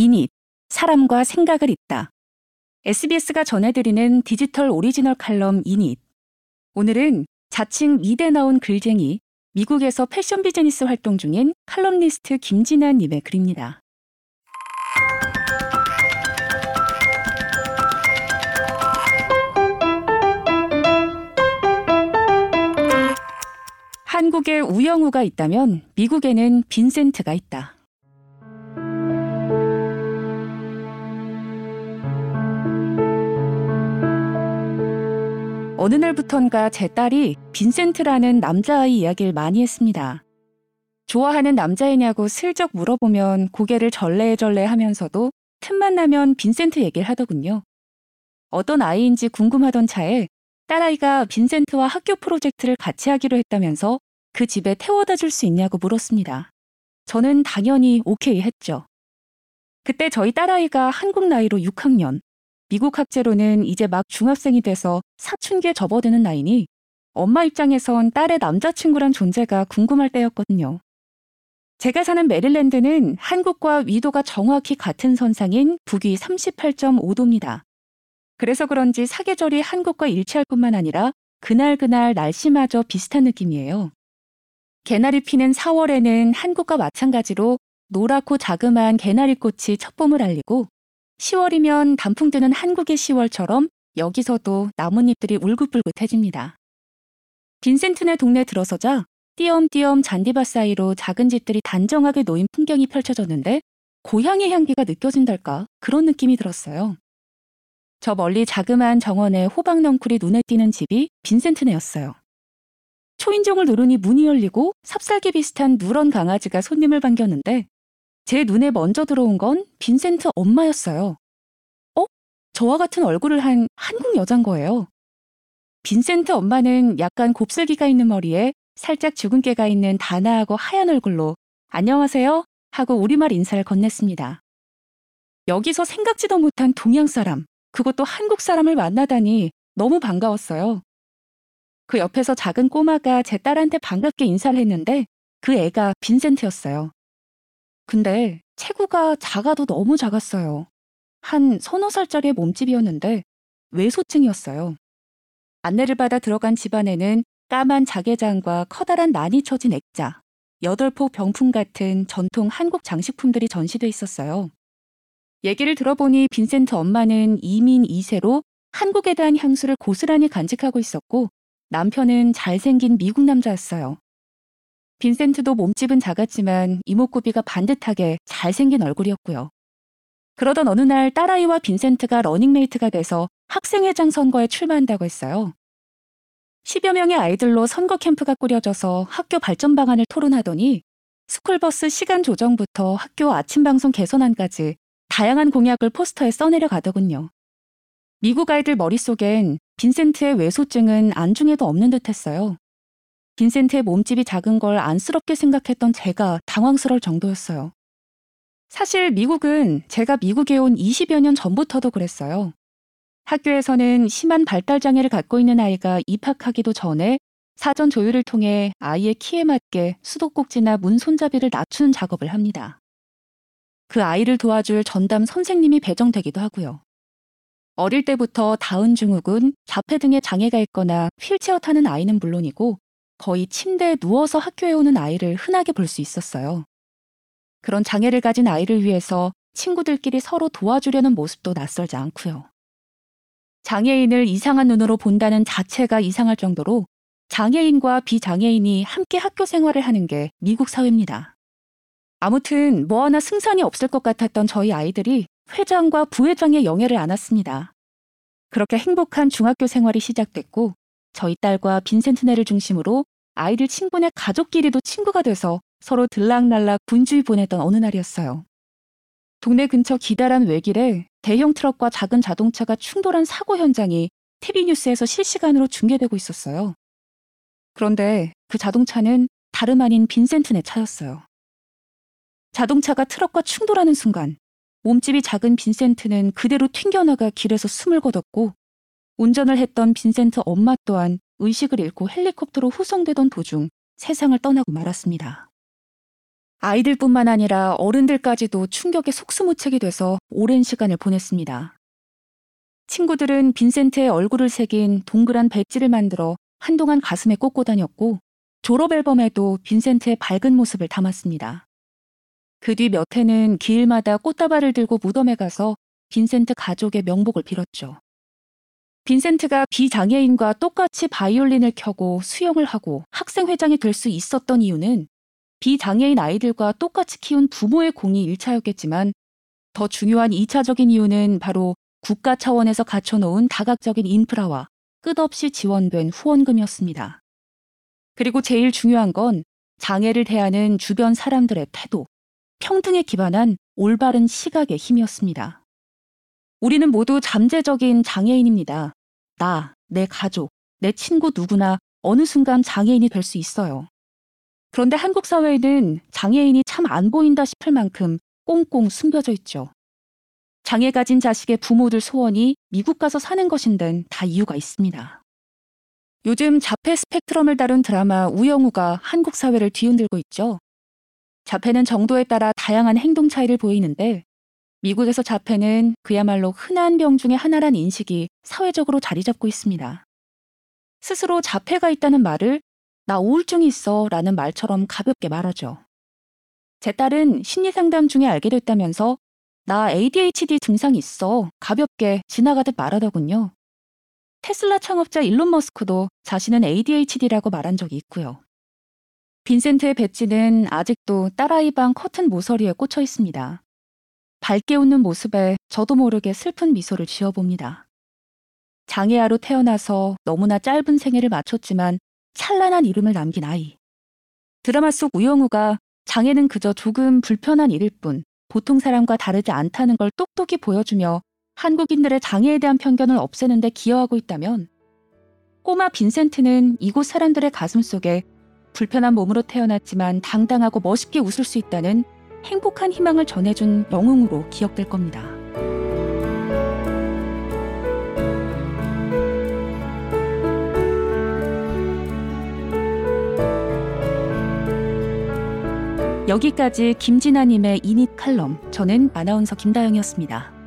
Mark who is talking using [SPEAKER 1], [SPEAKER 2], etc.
[SPEAKER 1] 인-잇, 사람과 생각을 잇다. SBS가 전해드리는 디지털 오리지널 칼럼 인-잇. 오늘은 자칭 미대 나온 글쟁이, 미국에서 패션 비즈니스 활동 중인 칼럼니스트 김지나님의 글입니다. 한국에 우영우가 있다면 미국에는 빈센트가 있다. 어느 날부턴가 제 딸이 빈센트라는 남자아이 이야기를 많이 했습니다. 좋아하는 남자이냐고 슬쩍 물어보면 고개를 절레절레 하면서도 틈만 나면 빈센트 얘기를 하더군요. 어떤 아이인지 궁금하던 차에 딸아이가 빈센트와 학교 프로젝트를 같이 하기로 했다면서 그 집에 태워다 줄 수 있냐고 물었습니다. 저는 당연히 오케이 했죠. 그때 저희 딸아이가 한국 나이로 6학년, 미국 학제로는 이제 막 중학생이 돼서 사춘기에 접어드는 나이니 엄마 입장에선 딸의 남자친구란 존재가 궁금할 때였거든요. 제가 사는 메릴랜드는 한국과 위도가 정확히 같은 선상인 북위 38.5도입니다. 그래서 그런지 사계절이 한국과 일치할 뿐만 아니라 그날그날 날씨마저 비슷한 느낌이에요. 개나리 피는 4월에는 한국과 마찬가지로 노랗고 자그마한 개나리꽃이 첫 봄을 알리고 10월이면 단풍 뜨는 한국의 10월처럼 여기서도 나뭇잎들이 울긋불긋해집니다. 빈센트네 동네 들어서자 띄엄띄엄 잔디밭 사이로 작은 집들이 단정하게 놓인 풍경이 펼쳐졌는데 고향의 향기가 느껴진달까 그런 느낌이 들었어요. 저 멀리 자그마한 정원에 호박 넝쿨이 눈에 띄는 집이 빈센트네였어요. 초인종을 누르니 문이 열리고 삽살개 비슷한 누런 강아지가 손님을 반겼는데 제 눈에 먼저 들어온 건 빈센트 엄마였어요. 어? 저와 같은 얼굴을 한 한국 여잔 거예요. 빈센트 엄마는 약간 곱슬기가 있는 머리에 살짝 주근깨가 있는 단아하고 하얀 얼굴로 안녕하세요 하고 우리말 인사를 건넸습니다. 여기서 생각지도 못한 동양 사람, 그것도 한국 사람을 만나다니 너무 반가웠어요. 그 옆에서 작은 꼬마가 제 딸한테 반갑게 인사를 했는데 그 애가 빈센트였어요. 근데 체구가 작아도 너무 작았어요. 한 서너 살짜리의 몸집이었는데 외소증이었어요. 안내를 받아 들어간 집안에는 까만 자개장과 커다란 난이 쳐진 액자, 여덟 폭 병풍 같은 전통 한국 장식품들이 전시돼 있었어요. 얘기를 들어보니 빈센트 엄마는 이민 2세로 한국에 대한 향수를 고스란히 간직하고 있었고 남편은 잘생긴 미국 남자였어요. 빈센트도 몸집은 작았지만 이목구비가 반듯하게 잘생긴 얼굴이었고요. 그러던 어느 날 딸아이와 빈센트가 러닝메이트가 돼서 학생회장 선거에 출마한다고 했어요. 10여 명의 아이들로 선거 캠프가 꾸려져서 학교 발전 방안을 토론하더니 스쿨버스 시간 조정부터 학교 아침 방송 개선안까지 다양한 공약을 포스터에 써내려 가더군요. 미국 아이들 머릿속엔 빈센트의 외소증은 안중에도 없는 듯 했어요. 빈센트의 몸집이 작은 걸 안쓰럽게 생각했던 제가 당황스러울 정도였어요. 사실 미국은 제가 미국에 온 20여 년 전부터도 그랬어요. 학교에서는 심한 발달장애를 갖고 있는 아이가 입학하기도 전에 사전 조율을 통해 아이의 키에 맞게 수도꼭지나 문 손잡이를 낮추는 작업을 합니다. 그 아이를 도와줄 전담 선생님이 배정되기도 하고요. 어릴 때부터 다운 증후군, 자폐 등의 장애가 있거나 휠체어 타는 아이는 물론이고 거의 침대에 누워서 학교에 오는 아이를 흔하게 볼 수 있었어요. 그런 장애를 가진 아이를 위해서 친구들끼리 서로 도와주려는 모습도 낯설지 않고요. 장애인을 이상한 눈으로 본다는 자체가 이상할 정도로 장애인과 비장애인이 함께 학교 생활을 하는 게 미국 사회입니다. 아무튼 뭐 하나 승산이 없을 것 같았던 저희 아이들이 회장과 부회장의 영예를 안았습니다. 그렇게 행복한 중학교 생활이 시작됐고 저희 딸과 빈센트네를 중심으로 아이들 친구네 가족끼리도 친구가 돼서 서로 들락날락 분주히 보냈던 어느 날이었어요. 동네 근처 기다란 외길에 대형 트럭과 작은 자동차가 충돌한 사고 현장이 TV 뉴스에서 실시간으로 중계되고 있었어요. 그런데 그 자동차는 다름 아닌 빈센트네 차였어요. 자동차가 트럭과 충돌하는 순간 몸집이 작은 빈센트는 그대로 튕겨나가 길에서 숨을 거뒀고 운전을 했던 빈센트 엄마 또한 의식을 잃고 헬리콥터로 후송되던 도중 세상을 떠나고 말았습니다. 아이들뿐만 아니라 어른들까지도 충격에 속수무책이 돼서 오랜 시간을 보냈습니다. 친구들은 빈센트의 얼굴을 새긴 동그란 배지를 만들어 한동안 가슴에 꽂고 다녔고 졸업 앨범에도 빈센트의 밝은 모습을 담았습니다. 그 뒤 몇 해는 길마다 꽃다발을 들고 무덤에 가서 빈센트 가족의 명복을 빌었죠. 빈센트가 비장애인과 똑같이 바이올린을 켜고 수영을 하고 학생회장이 될 수 있었던 이유는 비장애인 아이들과 똑같이 키운 부모의 공이 1차였겠지만 더 중요한 2차적인 이유는 바로 국가 차원에서 갖춰놓은 다각적인 인프라와 끝없이 지원된 후원금이었습니다. 그리고 제일 중요한 건 장애를 대하는 주변 사람들의 태도, 평등에 기반한 올바른 시각의 힘이었습니다. 우리는 모두 잠재적인 장애인입니다. 나, 내 가족, 내 친구 누구나 어느 순간 장애인이 될 수 있어요. 그런데 한국 사회에는 장애인이 참 안 보인다 싶을 만큼 꽁꽁 숨겨져 있죠. 장애 가진 자식의 부모들 소원이 미국 가서 사는 것인 데는 다 이유가 있습니다. 요즘 자폐 스펙트럼을 다룬 드라마 우영우가 한국 사회를 뒤흔들고 있죠. 자폐는 정도에 따라 다양한 행동 차이를 보이는데 미국에서 자폐는 그야말로 흔한 병 중의 하나란 인식이 사회적으로 자리 잡고 있습니다. 스스로 자폐가 있다는 말을 나 우울증이 있어 라는 말처럼 가볍게 말하죠. 제 딸은 심리 상담 중에 알게 됐다면서 나 ADHD 증상 있어 가볍게 지나가듯 말하더군요. 테슬라 창업자 일론 머스크도 자신은 ADHD라고 말한 적이 있고요. 빈센트의 배지는 아직도 딸아이 방 커튼 모서리에 꽂혀 있습니다. 밝게 웃는 모습에 저도 모르게 슬픈 미소를 지어봅니다. 장애아로 태어나서 너무나 짧은 생애를 마쳤지만 찬란한 이름을 남긴 아이. 드라마 속 우영우가 장애는 그저 조금 불편한 일일 뿐 보통 사람과 다르지 않다는 걸 똑똑히 보여주며 한국인들의 장애에 대한 편견을 없애는데 기여하고 있다면 꼬마 빈센트는 이곳 사람들의 가슴 속에 불편한 몸으로 태어났지만 당당하고 멋있게 웃을 수 있다는 행복한 희망을 전해준 영웅으로 기억될 겁니다. 여기까지 김진아님의 이닛 칼럼. 저는 아나운서 김다영이었습니다.